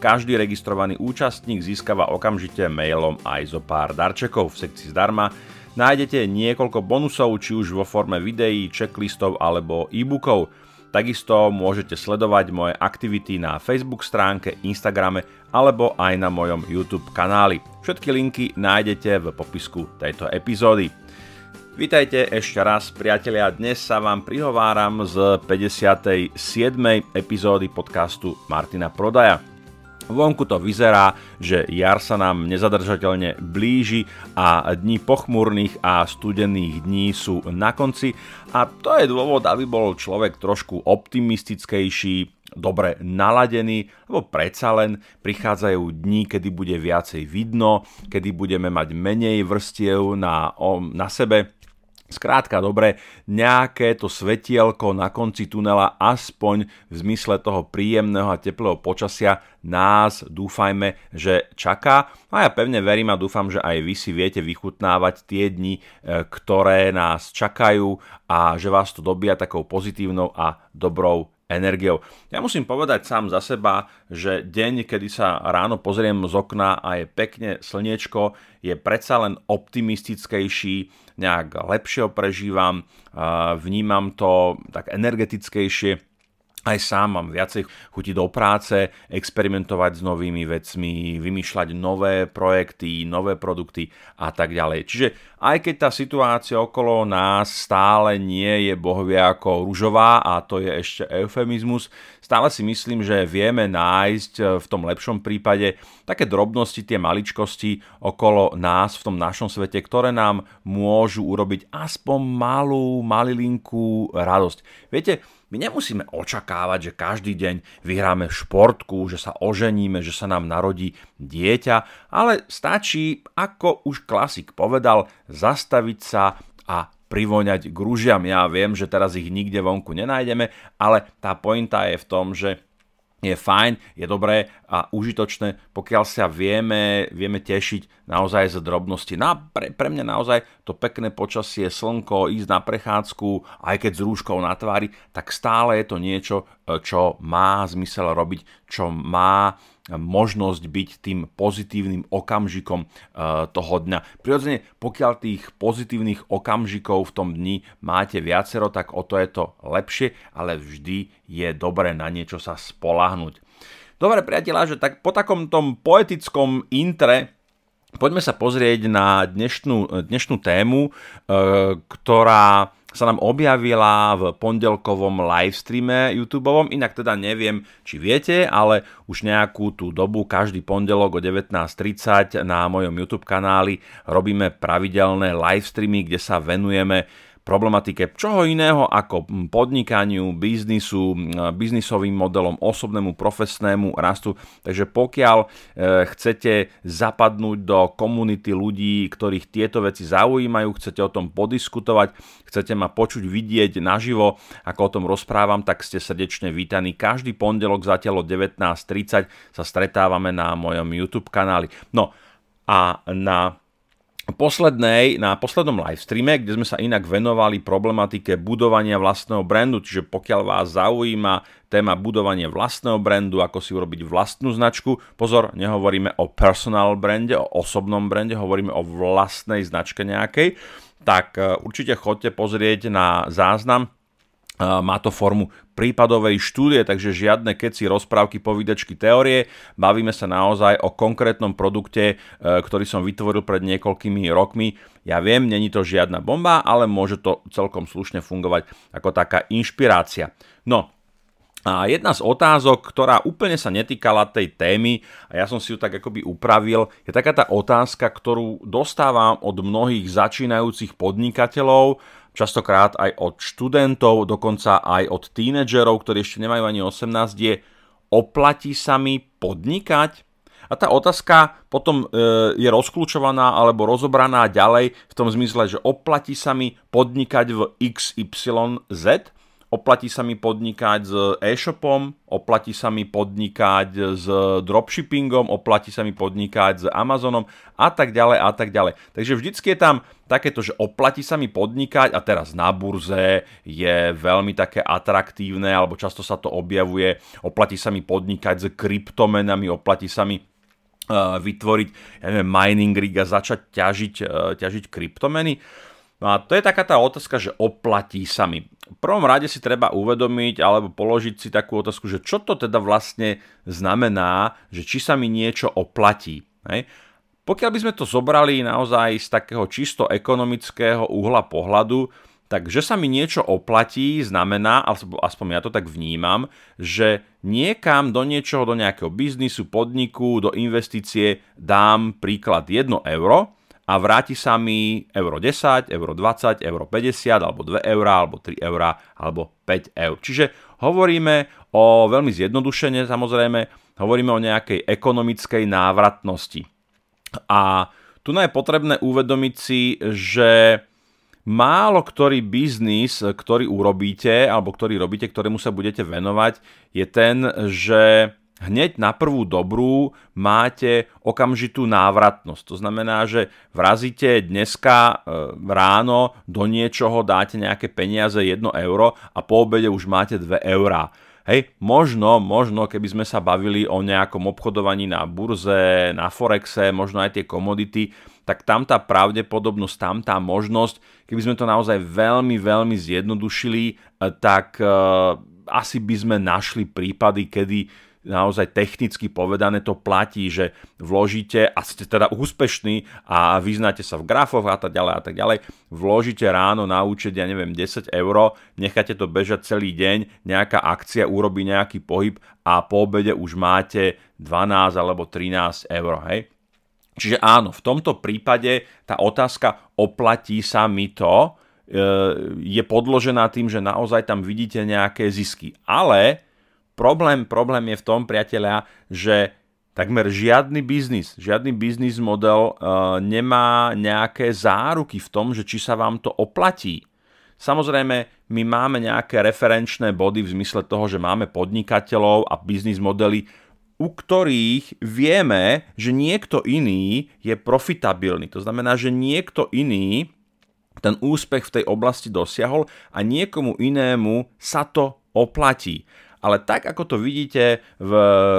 Každý registrovaný účastník získava okamžite mailom aj zo pár darčekov v sekcii zdarma. Nájdete niekoľko bonusov, či už vo forme videí, checklistov alebo e-bookov. Takisto môžete sledovať moje aktivity na Facebook stránke, Instagrame alebo aj na mojom YouTube kanáli. Všetky linky nájdete v popisku tejto epizódy. Vítajte ešte raz, priatelia. Dnes sa vám prihováram z 57. epizódy podcastu Martina Prodaja. Vonku to vyzerá, že jar sa nám nezadržateľne blíži a dní pochmúrnych a studených dní sú na konci. A to je dôvod, aby bol človek trošku optimistickejší, dobre naladený, lebo predsa len prichádzajú dní, kedy bude viacej vidno, kedy budeme mať menej vrstiev na, na sebe, Skrátka dobre, nejaké to svetielko na konci tunela, aspoň v zmysle toho príjemného a teplého počasia, nás dúfajme, že čaká. A ja pevne verím a dúfam, že aj vy si viete vychutnávať tie dni, e, ktoré nás čakajú a že vás to dobíja takou pozitívnou a dobrou energiou. Ja musím povedať sám za seba, že deň, kedy sa ráno pozriem z okna a je pekne slniečko, je predsa len optimistickejší, nejak lepšie prežívam, vnímam to tak energetickejšie aj sám mám viacej chuti do práce, experimentovať s novými vecmi, vymýšľať nové projekty, nové produkty a tak ďalej. Čiže aj keď tá situácia okolo nás stále nie je bohvie ako ružová a to je ešte eufemizmus, stále si myslím, že vieme nájsť v tom lepšom prípade také drobnosti, tie maličkosti okolo nás v tom našom svete, ktoré nám môžu urobiť aspoň malú, malilinkú radosť. Viete, my nemusíme očakávať, že každý deň vyhráme športku, že sa oženíme, že sa nám narodí dieťa, ale stačí, ako už klasik povedal, zastaviť sa a privoňať k rúžiam. Ja viem, že teraz ich nikde vonku nenájdeme, ale tá pointa je v tom, že je fajn, je dobré a užitočné, pokiaľ sa vieme, vieme tešiť naozaj z drobnosti. No a pre, pre mňa naozaj to pekné počasie, slnko, ísť na prechádzku, aj keď s rúškou na tvári, tak stále je to niečo, čo má zmysel robiť, čo má možnosť byť tým pozitívnym okamžikom eh, toho dňa. Prirodzene, pokiaľ tých pozitívnych okamžikov v tom dni máte viacero, tak o to je to lepšie, ale vždy je dobré na niečo sa spolahnuť. Dobre priateľa, že tak po takom tom poetickom intre poďme sa pozrieť na dnešnú, dnešnú tému, eh, ktorá sa nám objavila v pondelkovom livestreame YouTube. Inak teda neviem, či viete, ale už nejakú tú dobu, každý pondelok o 19.30 na mojom YouTube kanáli robíme pravidelné livestreamy, kde sa venujeme problematike čoho iného ako podnikaniu, biznisu, biznisovým modelom, osobnému, profesnému rastu. Takže pokiaľ e, chcete zapadnúť do komunity ľudí, ktorých tieto veci zaujímajú, chcete o tom podiskutovať, chcete ma počuť, vidieť naživo, ako o tom rozprávam, tak ste srdečne vítaní. Každý pondelok zatiaľ o 19.30 sa stretávame na mojom YouTube kanáli. No a na poslednej, na poslednom livestreame, kde sme sa inak venovali problematike budovania vlastného brandu, čiže pokiaľ vás zaujíma téma budovanie vlastného brandu, ako si urobiť vlastnú značku, pozor, nehovoríme o personal brande, o osobnom brande, hovoríme o vlastnej značke nejakej, tak e, určite chodte pozrieť na záznam má to formu prípadovej štúdie, takže žiadne keci, rozprávky, povidečky, teórie. Bavíme sa naozaj o konkrétnom produkte, e, ktorý som vytvoril pred niekoľkými rokmi. Ja viem, není to žiadna bomba, ale môže to celkom slušne fungovať ako taká inšpirácia. No, a jedna z otázok, ktorá úplne sa netýkala tej témy, a ja som si ju tak akoby upravil, je taká tá otázka, ktorú dostávam od mnohých začínajúcich podnikateľov, častokrát aj od študentov, dokonca aj od tínedžerov, ktorí ešte nemajú ani 18, je oplatí sa mi podnikať? A tá otázka potom e, je rozklúčovaná alebo rozobraná ďalej v tom zmysle, že oplatí sa mi podnikať v XYZ, oplatí sa mi podnikať s e-shopom, oplatí sa mi podnikať s dropshippingom, oplatí sa mi podnikať s Amazonom a tak ďalej a tak ďalej. Takže vždycky je tam takéto, že oplatí sa mi podnikať a teraz na burze je veľmi také atraktívne alebo často sa to objavuje, oplatí sa mi podnikať s kryptomenami, oplatí sa mi e, vytvoriť ja neviem, mining rig a začať ťažiť, e, ťažiť kryptomeny. No a to je taká tá otázka, že oplatí sa mi. V prvom rade si treba uvedomiť alebo položiť si takú otázku, že čo to teda vlastne znamená, že či sa mi niečo oplatí. Hej? Pokiaľ by sme to zobrali naozaj z takého čisto ekonomického uhla pohľadu, tak že sa mi niečo oplatí znamená, aspoň ja to tak vnímam, že niekam do niečoho, do nejakého biznisu, podniku, do investície dám príklad 1 euro a vráti sa mi euro 10, euro 20, euro 50, alebo 2 eurá, alebo 3 eurá, alebo 5 eur. Čiže hovoríme o veľmi zjednodušene samozrejme, hovoríme o nejakej ekonomickej návratnosti. A tu je potrebné uvedomiť si, že málo ktorý biznis, ktorý urobíte, alebo ktorý robíte, ktorému sa budete venovať, je ten, že hneď na prvú dobrú máte okamžitú návratnosť. To znamená, že vrazíte dneska e, ráno do niečoho, dáte nejaké peniaze 1 euro a po obede už máte 2 eurá. Hej, možno, možno, keby sme sa bavili o nejakom obchodovaní na burze, na forexe, možno aj tie komodity, tak tam tá pravdepodobnosť, tam tá možnosť, keby sme to naozaj veľmi, veľmi zjednodušili, e, tak uh, asi by sme našli prípady, kedy naozaj technicky povedané to platí, že vložíte a ste teda úspešní a vyznáte sa v grafoch a tak ďalej a tak ďalej, vložíte ráno na účet, ja neviem, 10 eur, necháte to bežať celý deň, nejaká akcia urobí nejaký pohyb a po obede už máte 12 alebo 13 eur, hej. Čiže áno, v tomto prípade tá otázka oplatí sa mi to, e, je podložená tým, že naozaj tam vidíte nejaké zisky. Ale Problém, problém je v tom, priatelia, že takmer žiadny biznis, žiadny biznis model uh, nemá nejaké záruky v tom, že či sa vám to oplatí. Samozrejme, my máme nejaké referenčné body v zmysle toho, že máme podnikateľov a biznis modely, u ktorých vieme, že niekto iný je profitabilný. To znamená, že niekto iný ten úspech v tej oblasti dosiahol a niekomu inému sa to oplatí ale tak ako to vidíte v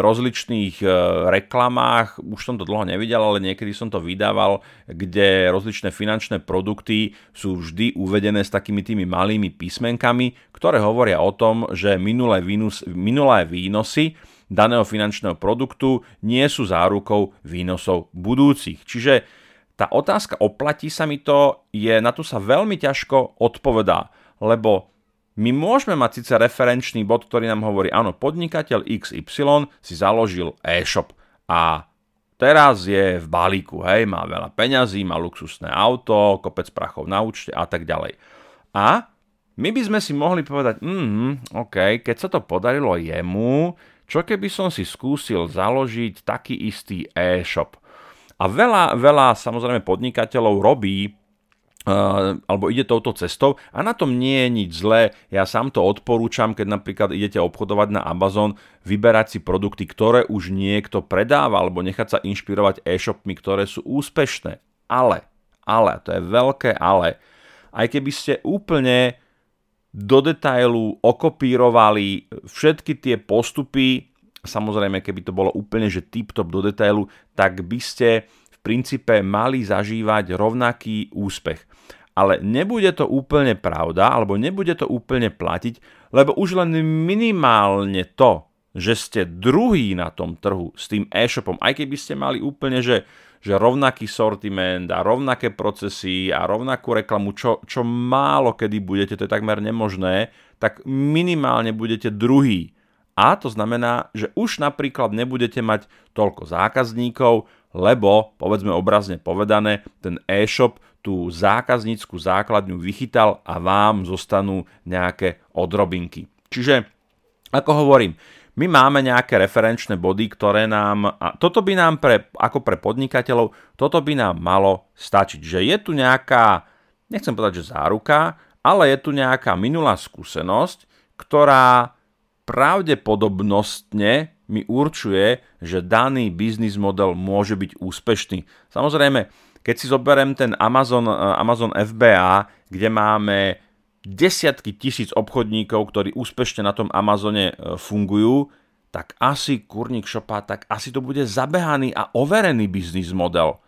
rozličných e, reklamách, už som to dlho nevidel, ale niekedy som to vydával, kde rozličné finančné produkty sú vždy uvedené s takými tými malými písmenkami, ktoré hovoria o tom, že minulé, výnos, minulé výnosy daného finančného produktu nie sú zárukou výnosov budúcich. Čiže tá otázka oplatí sa mi to, je na to sa veľmi ťažko odpovedá, lebo my môžeme mať síce referenčný bod, ktorý nám hovorí, áno, podnikateľ XY si založil e-shop a teraz je v balíku, hej, má veľa peňazí, má luxusné auto, kopec prachov na účte a tak ďalej. A my by sme si mohli povedať, mm, OK, keď sa to podarilo jemu, čo keby som si skúsil založiť taký istý e-shop. A veľa, veľa samozrejme podnikateľov robí alebo ide touto cestou a na tom nie je nič zlé. Ja sám to odporúčam, keď napríklad idete obchodovať na Amazon, vyberať si produkty, ktoré už niekto predáva alebo nechať sa inšpirovať e-shopmi, ktoré sú úspešné. Ale, ale, to je veľké ale, aj keby ste úplne do detailu okopírovali všetky tie postupy, samozrejme keby to bolo úplne že tip-top do detailu, tak by ste v princípe mali zažívať rovnaký úspech ale nebude to úplne pravda, alebo nebude to úplne platiť, lebo už len minimálne to, že ste druhý na tom trhu s tým e-shopom, aj keby ste mali úplne, že, že rovnaký sortiment a rovnaké procesy a rovnakú reklamu, čo, čo málo kedy budete, to je takmer nemožné, tak minimálne budete druhý. A to znamená, že už napríklad nebudete mať toľko zákazníkov, lebo, povedzme obrazne povedané, ten e-shop tú zákaznícku základňu vychytal a vám zostanú nejaké odrobinky. Čiže, ako hovorím, my máme nejaké referenčné body, ktoré nám, a toto by nám pre, ako pre podnikateľov, toto by nám malo stačiť. Že je tu nejaká, nechcem povedať, že záruka, ale je tu nejaká minulá skúsenosť, ktorá pravdepodobnostne mi určuje, že daný biznis model môže byť úspešný. Samozrejme, keď si zoberiem ten Amazon, eh, Amazon FBA, kde máme desiatky tisíc obchodníkov, ktorí úspešne na tom Amazone e, fungujú, tak asi kurník šopa, tak asi to bude zabehaný a overený biznis model.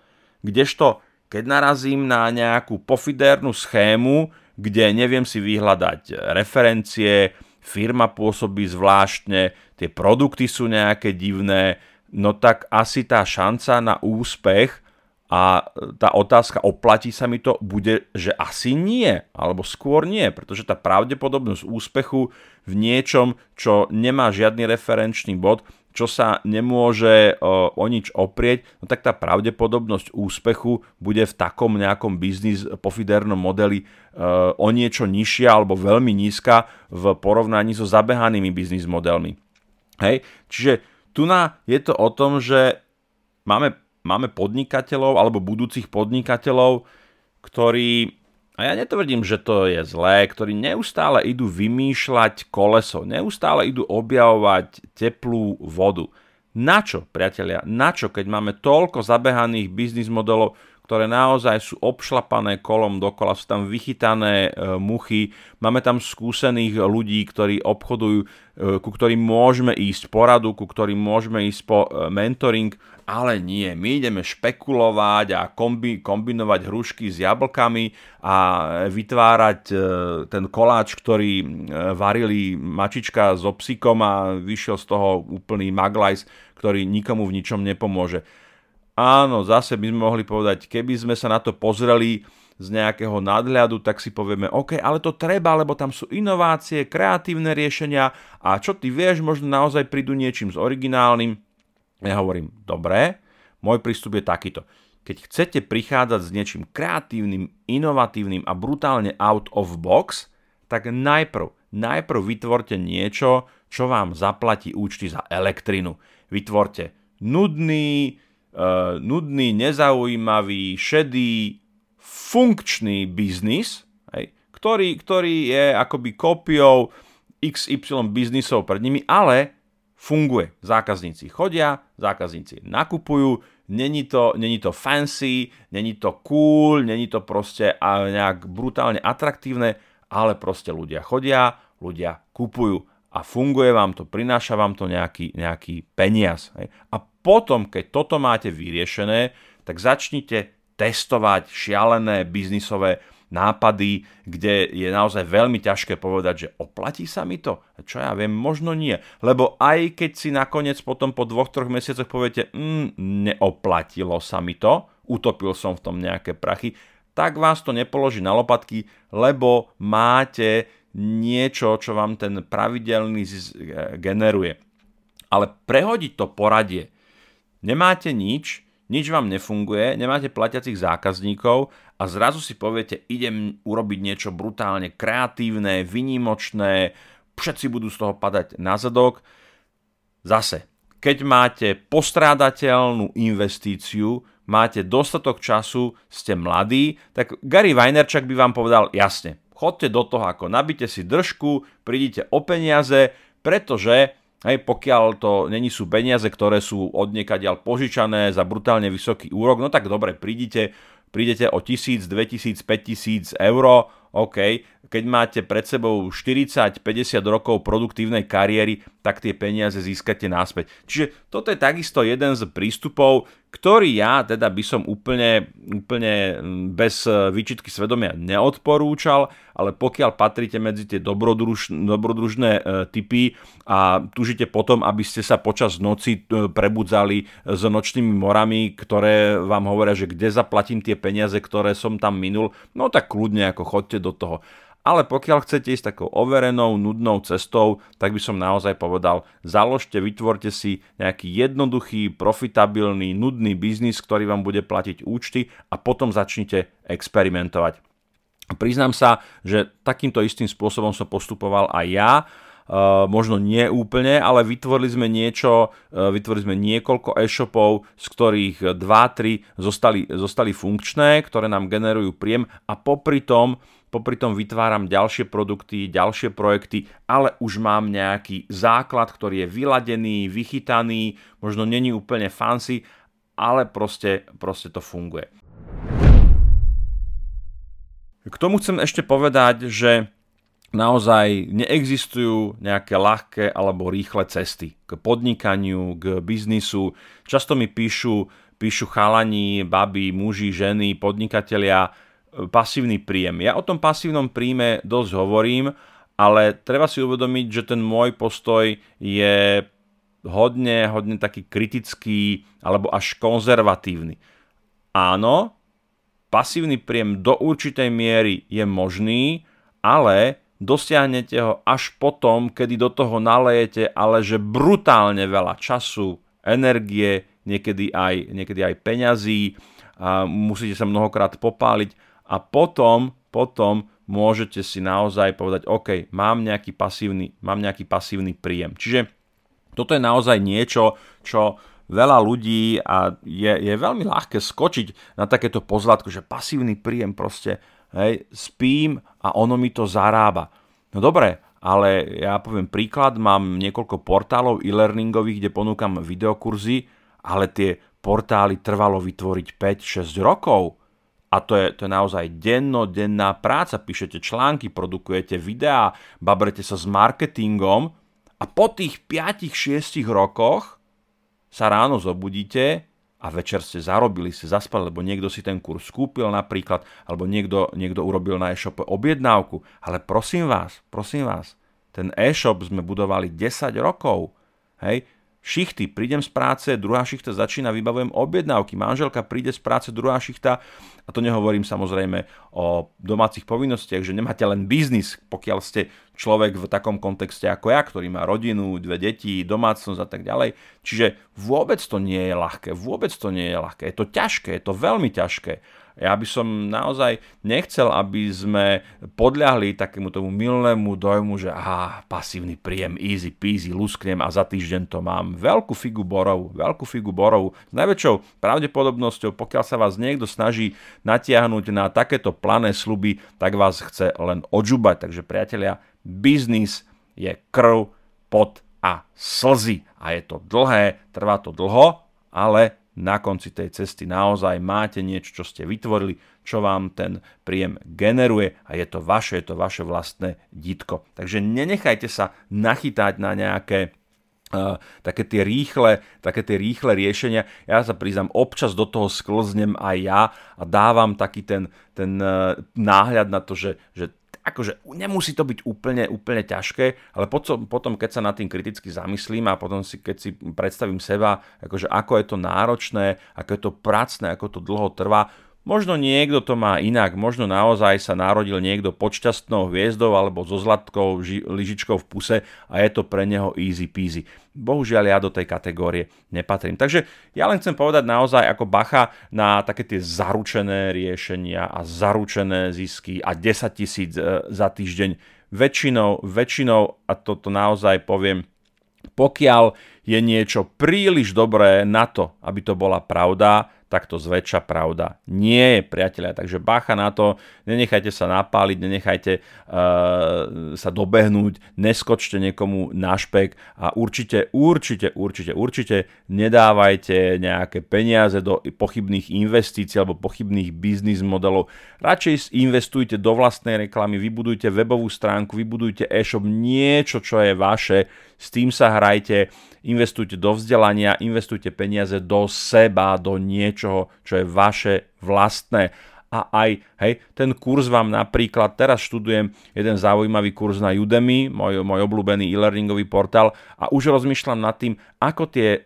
Kdežto, keď narazím na nejakú pofidérnu schému, kde neviem si vyhľadať referencie, firma pôsobí zvláštne, tie produkty sú nejaké divné, no tak asi tá šanca na úspech a tá otázka, oplatí sa mi to, bude, že asi nie, alebo skôr nie, pretože tá pravdepodobnosť úspechu v niečom, čo nemá žiadny referenčný bod, čo sa nemôže o, o nič oprieť, no tak tá pravdepodobnosť úspechu bude v takom nejakom biznis pofidernom modeli e, o niečo nižšia alebo veľmi nízka v porovnaní so zabehanými biznis modelmi. Hej? Čiže tu je to o tom, že máme máme podnikateľov alebo budúcich podnikateľov, ktorí, a ja netvrdím, že to je zlé, ktorí neustále idú vymýšľať koleso, neustále idú objavovať teplú vodu. Na čo, priatelia, na čo, keď máme toľko zabehaných biznis modelov, ktoré naozaj sú obšlapané kolom dokola, sú tam vychytané e, muchy, máme tam skúsených ľudí, ktorí obchodujú, e, ku ktorým môžeme ísť poradu, ku ktorým môžeme ísť po e, mentoring, ale nie, my ideme špekulovať a kombi, kombinovať hrušky s jablkami a vytvárať ten koláč, ktorý varili mačička so psíkom a vyšiel z toho úplný maglajs, ktorý nikomu v ničom nepomôže. Áno, zase by sme mohli povedať, keby sme sa na to pozreli z nejakého nadhľadu, tak si povieme, OK, ale to treba, lebo tam sú inovácie, kreatívne riešenia a čo ty vieš, možno naozaj prídu niečím z originálnym, ja hovorím, dobré, môj prístup je takýto. Keď chcete prichádzať s niečím kreatívnym, inovatívnym a brutálne out of box, tak najprv, najprv vytvorte niečo, čo vám zaplatí účty za elektrinu. Vytvorte nudný, nudný, nezaujímavý, šedý, funkčný biznis, hej, ktorý, ktorý je akoby kópiou XY biznisov pred nimi, ale funguje. Zákazníci chodia, zákazníci nakupujú, není to, není to fancy, není to cool, není to proste nejak brutálne atraktívne, ale proste ľudia chodia, ľudia kupujú a funguje vám to, prináša vám to nejaký, nejaký peniaz. Hej. A potom, keď toto máte vyriešené, tak začnite testovať šialené biznisové nápady, kde je naozaj veľmi ťažké povedať, že oplatí sa mi to? Čo ja viem, možno nie. Lebo aj keď si nakoniec potom po dvoch, troch mesiacoch poviete, mm, neoplatilo sa mi to, utopil som v tom nejaké prachy, tak vás to nepoloží na lopatky, lebo máte niečo, čo vám ten pravidelný generuje. Ale prehodiť to poradie. Nemáte nič, nič vám nefunguje, nemáte platiacich zákazníkov a zrazu si poviete, idem urobiť niečo brutálne kreatívne, vynimočné, všetci budú z toho padať na zadok. Zase, keď máte postrádateľnú investíciu, máte dostatok času, ste mladí, tak Gary Vaynerchuk by vám povedal jasne, chodte do toho ako nabite si držku, prídite o peniaze, pretože Hej, pokiaľ to není sú peniaze, ktoré sú od niekaďal požičané za brutálne vysoký úrok, no tak dobre, prídite, prídete o 1000, 2000, 5000 eur, OK, keď máte pred sebou 40-50 rokov produktívnej kariéry, tak tie peniaze získate náspäť. Čiže toto je takisto jeden z prístupov, ktorý ja teda by som úplne, úplne bez výčitky svedomia neodporúčal, ale pokiaľ patríte medzi tie dobrodruž, dobrodružné e, typy a tužite potom, aby ste sa počas noci e, prebudzali s nočnými morami, ktoré vám hovoria, že kde zaplatím tie peniaze, ktoré som tam minul, no tak kľudne ako chodte do toho. Ale pokiaľ chcete ísť takou overenou, nudnou cestou, tak by som naozaj povedal, založte, vytvorte si nejaký jednoduchý, profitabilný, nudný biznis, ktorý vám bude platiť účty a potom začnite experimentovať. Priznám sa, že takýmto istým spôsobom som postupoval aj ja Uh, možno nie úplne, ale vytvorili sme niečo, uh, vytvorili sme niekoľko e-shopov, z ktorých 2-3 zostali, zostali funkčné, ktoré nám generujú príjem a popri tom popri tom vytváram ďalšie produkty, ďalšie projekty, ale už mám nejaký základ, ktorý je vyladený, vychytaný, možno není úplne fancy, ale proste, proste to funguje. K tomu chcem ešte povedať, že naozaj neexistujú nejaké ľahké alebo rýchle cesty k podnikaniu, k biznisu. Často mi píšu, píšu chalani, baby, muži, ženy, podnikatelia, pasívny príjem. Ja o tom pasívnom príjme dosť hovorím, ale treba si uvedomiť, že ten môj postoj je hodne, hodne taký kritický alebo až konzervatívny. Áno, pasívny príjem do určitej miery je možný, ale dosiahnete ho až potom, kedy do toho nalejete ale že brutálne veľa času, energie, niekedy aj, niekedy aj peňazí, a musíte sa mnohokrát popáliť a potom, potom môžete si naozaj povedať, OK, mám nejaký pasívny, mám nejaký pasívny príjem. Čiže toto je naozaj niečo, čo veľa ľudí a je, je veľmi ľahké skočiť na takéto pozlátko, že pasívny príjem proste, hej, spím a ono mi to zarába. No dobre, ale ja poviem príklad, mám niekoľko portálov e-learningových, kde ponúkam videokurzy, ale tie portály trvalo vytvoriť 5-6 rokov a to je, to je naozaj dennodenná práca. Píšete články, produkujete videá, babrete sa s marketingom a po tých 5-6 rokoch sa ráno zobudíte a večer ste zarobili, ste zaspali, lebo niekto si ten kurz kúpil napríklad, alebo niekto, niekto urobil na e-shope objednávku. Ale prosím vás, prosím vás, ten e-shop sme budovali 10 rokov. Hej, šichty, prídem z práce, druhá šichta začína, vybavujem objednávky, manželka príde z práce, druhá šichta, a to nehovorím samozrejme o domácich povinnostiach, že nemáte len biznis, pokiaľ ste človek v takom kontexte ako ja, ktorý má rodinu, dve deti, domácnosť a tak ďalej. Čiže vôbec to nie je ľahké, vôbec to nie je ľahké, je to ťažké, je to veľmi ťažké. Ja by som naozaj nechcel, aby sme podľahli takému tomu milnému dojmu, že aha, pasívny príjem, easy peasy, lusknem a za týždeň to mám. Veľkú figu borov, veľkú figu borov. S najväčšou pravdepodobnosťou, pokiaľ sa vás niekto snaží natiahnuť na takéto plané sluby, tak vás chce len odžubať. Takže priatelia, biznis je krv, pot a slzy. A je to dlhé, trvá to dlho, ale na konci tej cesty naozaj máte niečo, čo ste vytvorili, čo vám ten príjem generuje a je to vaše, je to vaše vlastné ditko. Takže nenechajte sa nachytať na nejaké Uh, také tie rýchle, také tie rýchle riešenia. Ja sa priznám, občas do toho sklznem aj ja a dávam taký ten, ten uh, náhľad na to, že, že akože nemusí to byť úplne, úplne ťažké, ale potom, keď sa nad tým kriticky zamyslím a potom si, keď si predstavím seba, akože ako je to náročné, ako je to pracné, ako to dlho trvá, Možno niekto to má inak, možno naozaj sa narodil niekto pod šťastnou hviezdou alebo so zlatkou ži- lyžičkou v puse a je to pre neho easy peasy. Bohužiaľ ja do tej kategórie nepatrím. Takže ja len chcem povedať naozaj ako bacha na také tie zaručené riešenia a zaručené zisky a 10 tisíc e, za týždeň. Väčšinou, väčšinou, a toto naozaj poviem, pokiaľ je niečo príliš dobré na to, aby to bola pravda, tak to zväčša pravda nie je, priatelia. Takže bacha na to, nenechajte sa napáliť, nenechajte uh, sa dobehnúť, neskočte niekomu na špek a určite, určite, určite, určite nedávajte nejaké peniaze do pochybných investícií alebo pochybných biznis modelov. Radšej investujte do vlastnej reklamy, vybudujte webovú stránku, vybudujte e-shop, niečo, čo je vaše, s tým sa hrajte, investujte do vzdelania, investujte peniaze do seba, do niečoho, čo je vaše vlastné. A aj hej, ten kurz vám napríklad, teraz študujem jeden zaujímavý kurz na Udemy, môj, môj obľúbený e-learningový portál a už rozmýšľam nad tým, ako tie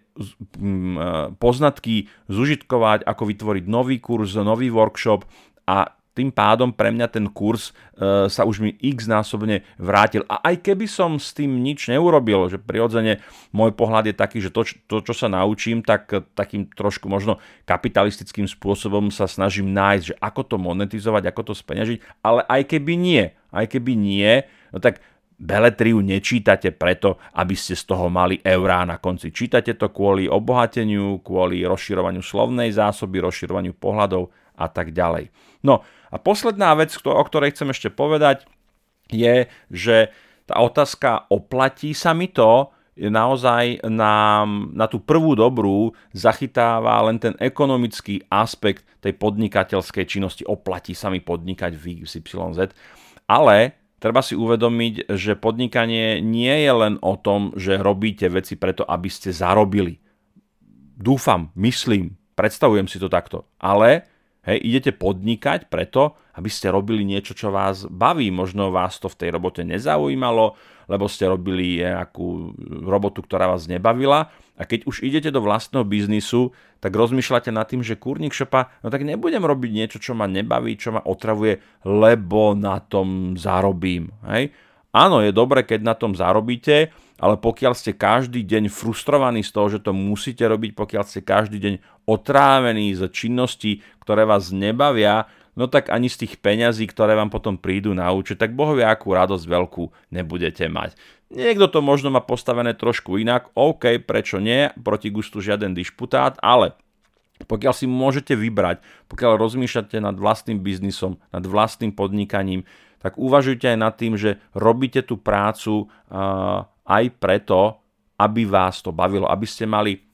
poznatky zužitkovať, ako vytvoriť nový kurz, nový workshop a tým pádom pre mňa ten kurz e, sa už mi x násobne vrátil. A aj keby som s tým nič neurobil, že prirodzene môj pohľad je taký, že to, to čo sa naučím, tak takým trošku možno kapitalistickým spôsobom sa snažím nájsť, že ako to monetizovať, ako to speňažiť, ale aj keby nie, aj keby nie, no tak Beletriu nečítate preto, aby ste z toho mali eurá na konci. Čítate to kvôli obohateniu, kvôli rozširovaniu slovnej zásoby, rozširovaniu pohľadov a tak ďalej. No a posledná vec, o ktorej chcem ešte povedať, je, že tá otázka oplatí sa mi to, naozaj na, na tú prvú dobrú zachytáva len ten ekonomický aspekt tej podnikateľskej činnosti. Oplatí sa mi podnikať v XYZ. Ale treba si uvedomiť, že podnikanie nie je len o tom, že robíte veci preto, aby ste zarobili. Dúfam, myslím, predstavujem si to takto. Ale hej, idete podnikať preto, aby ste robili niečo, čo vás baví. Možno vás to v tej robote nezaujímalo, lebo ste robili nejakú robotu, ktorá vás nebavila. A keď už idete do vlastného biznisu, tak rozmýšľate nad tým, že kurník šopa, no tak nebudem robiť niečo, čo ma nebaví, čo ma otravuje, lebo na tom zarobím. Hej? Áno, je dobre, keď na tom zarobíte, ale pokiaľ ste každý deň frustrovaní z toho, že to musíte robiť, pokiaľ ste každý deň otrávení z činností, ktoré vás nebavia, no tak ani z tých peňazí, ktoré vám potom prídu na účet, tak bohovia akú radosť veľkú nebudete mať. Niekto to možno má postavené trošku inak, OK, prečo nie, proti gustu žiaden dišputát, ale pokiaľ si môžete vybrať, pokiaľ rozmýšľate nad vlastným biznisom, nad vlastným podnikaním, tak uvažujte aj nad tým, že robíte tú prácu uh, aj preto, aby vás to bavilo, aby ste mali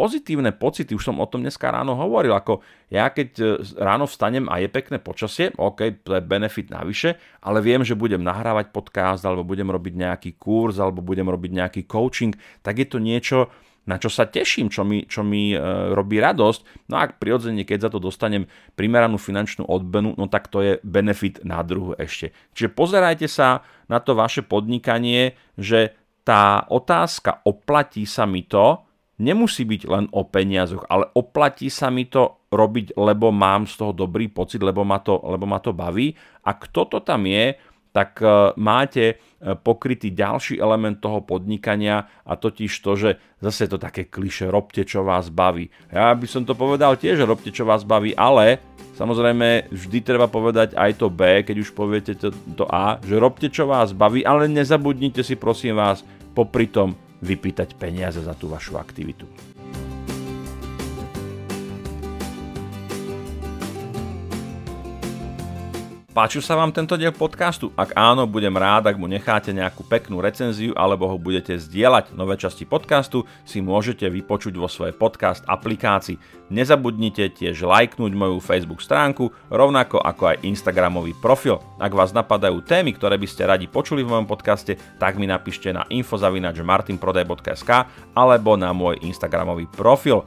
pozitívne pocity, už som o tom dneska ráno hovoril, ako ja keď e, ráno vstanem a je pekné počasie, OK, to je benefit navyše, ale viem, že budem nahrávať podcast, alebo budem robiť nejaký kurz, alebo budem robiť nejaký coaching, tak je to niečo, na čo sa teším, čo mi, čo mi e, robí radosť. No a prirodzene, keď za to dostanem primeranú finančnú odbenu, no tak to je benefit na druhu ešte. Čiže pozerajte sa na to vaše podnikanie, že tá otázka oplatí sa mi to, nemusí byť len o peniazoch, ale oplatí sa mi to robiť, lebo mám z toho dobrý pocit, lebo ma to, lebo ma to baví. A kto to tam je, tak e, máte e, pokrytý ďalší element toho podnikania a totiž to, že zase je to také kliše, robte čo vás baví. Ja by som to povedal tiež, robte čo vás baví, ale samozrejme vždy treba povedať aj to B, keď už poviete to, to A, že robte čo vás baví, ale nezabudnite si prosím vás popri tom vypýtať peniaze za tú vašu aktivitu. Páčil sa vám tento diel podcastu? Ak áno, budem rád, ak mu necháte nejakú peknú recenziu alebo ho budete zdieľať. Nové časti podcastu si môžete vypočuť vo svojej podcast aplikácii. Nezabudnite tiež lajknúť moju Facebook stránku, rovnako ako aj Instagramový profil. Ak vás napadajú témy, ktoré by ste radi počuli v mojom podcaste, tak mi napíšte na infozavinačmartinprodaj.sk alebo na môj Instagramový profil.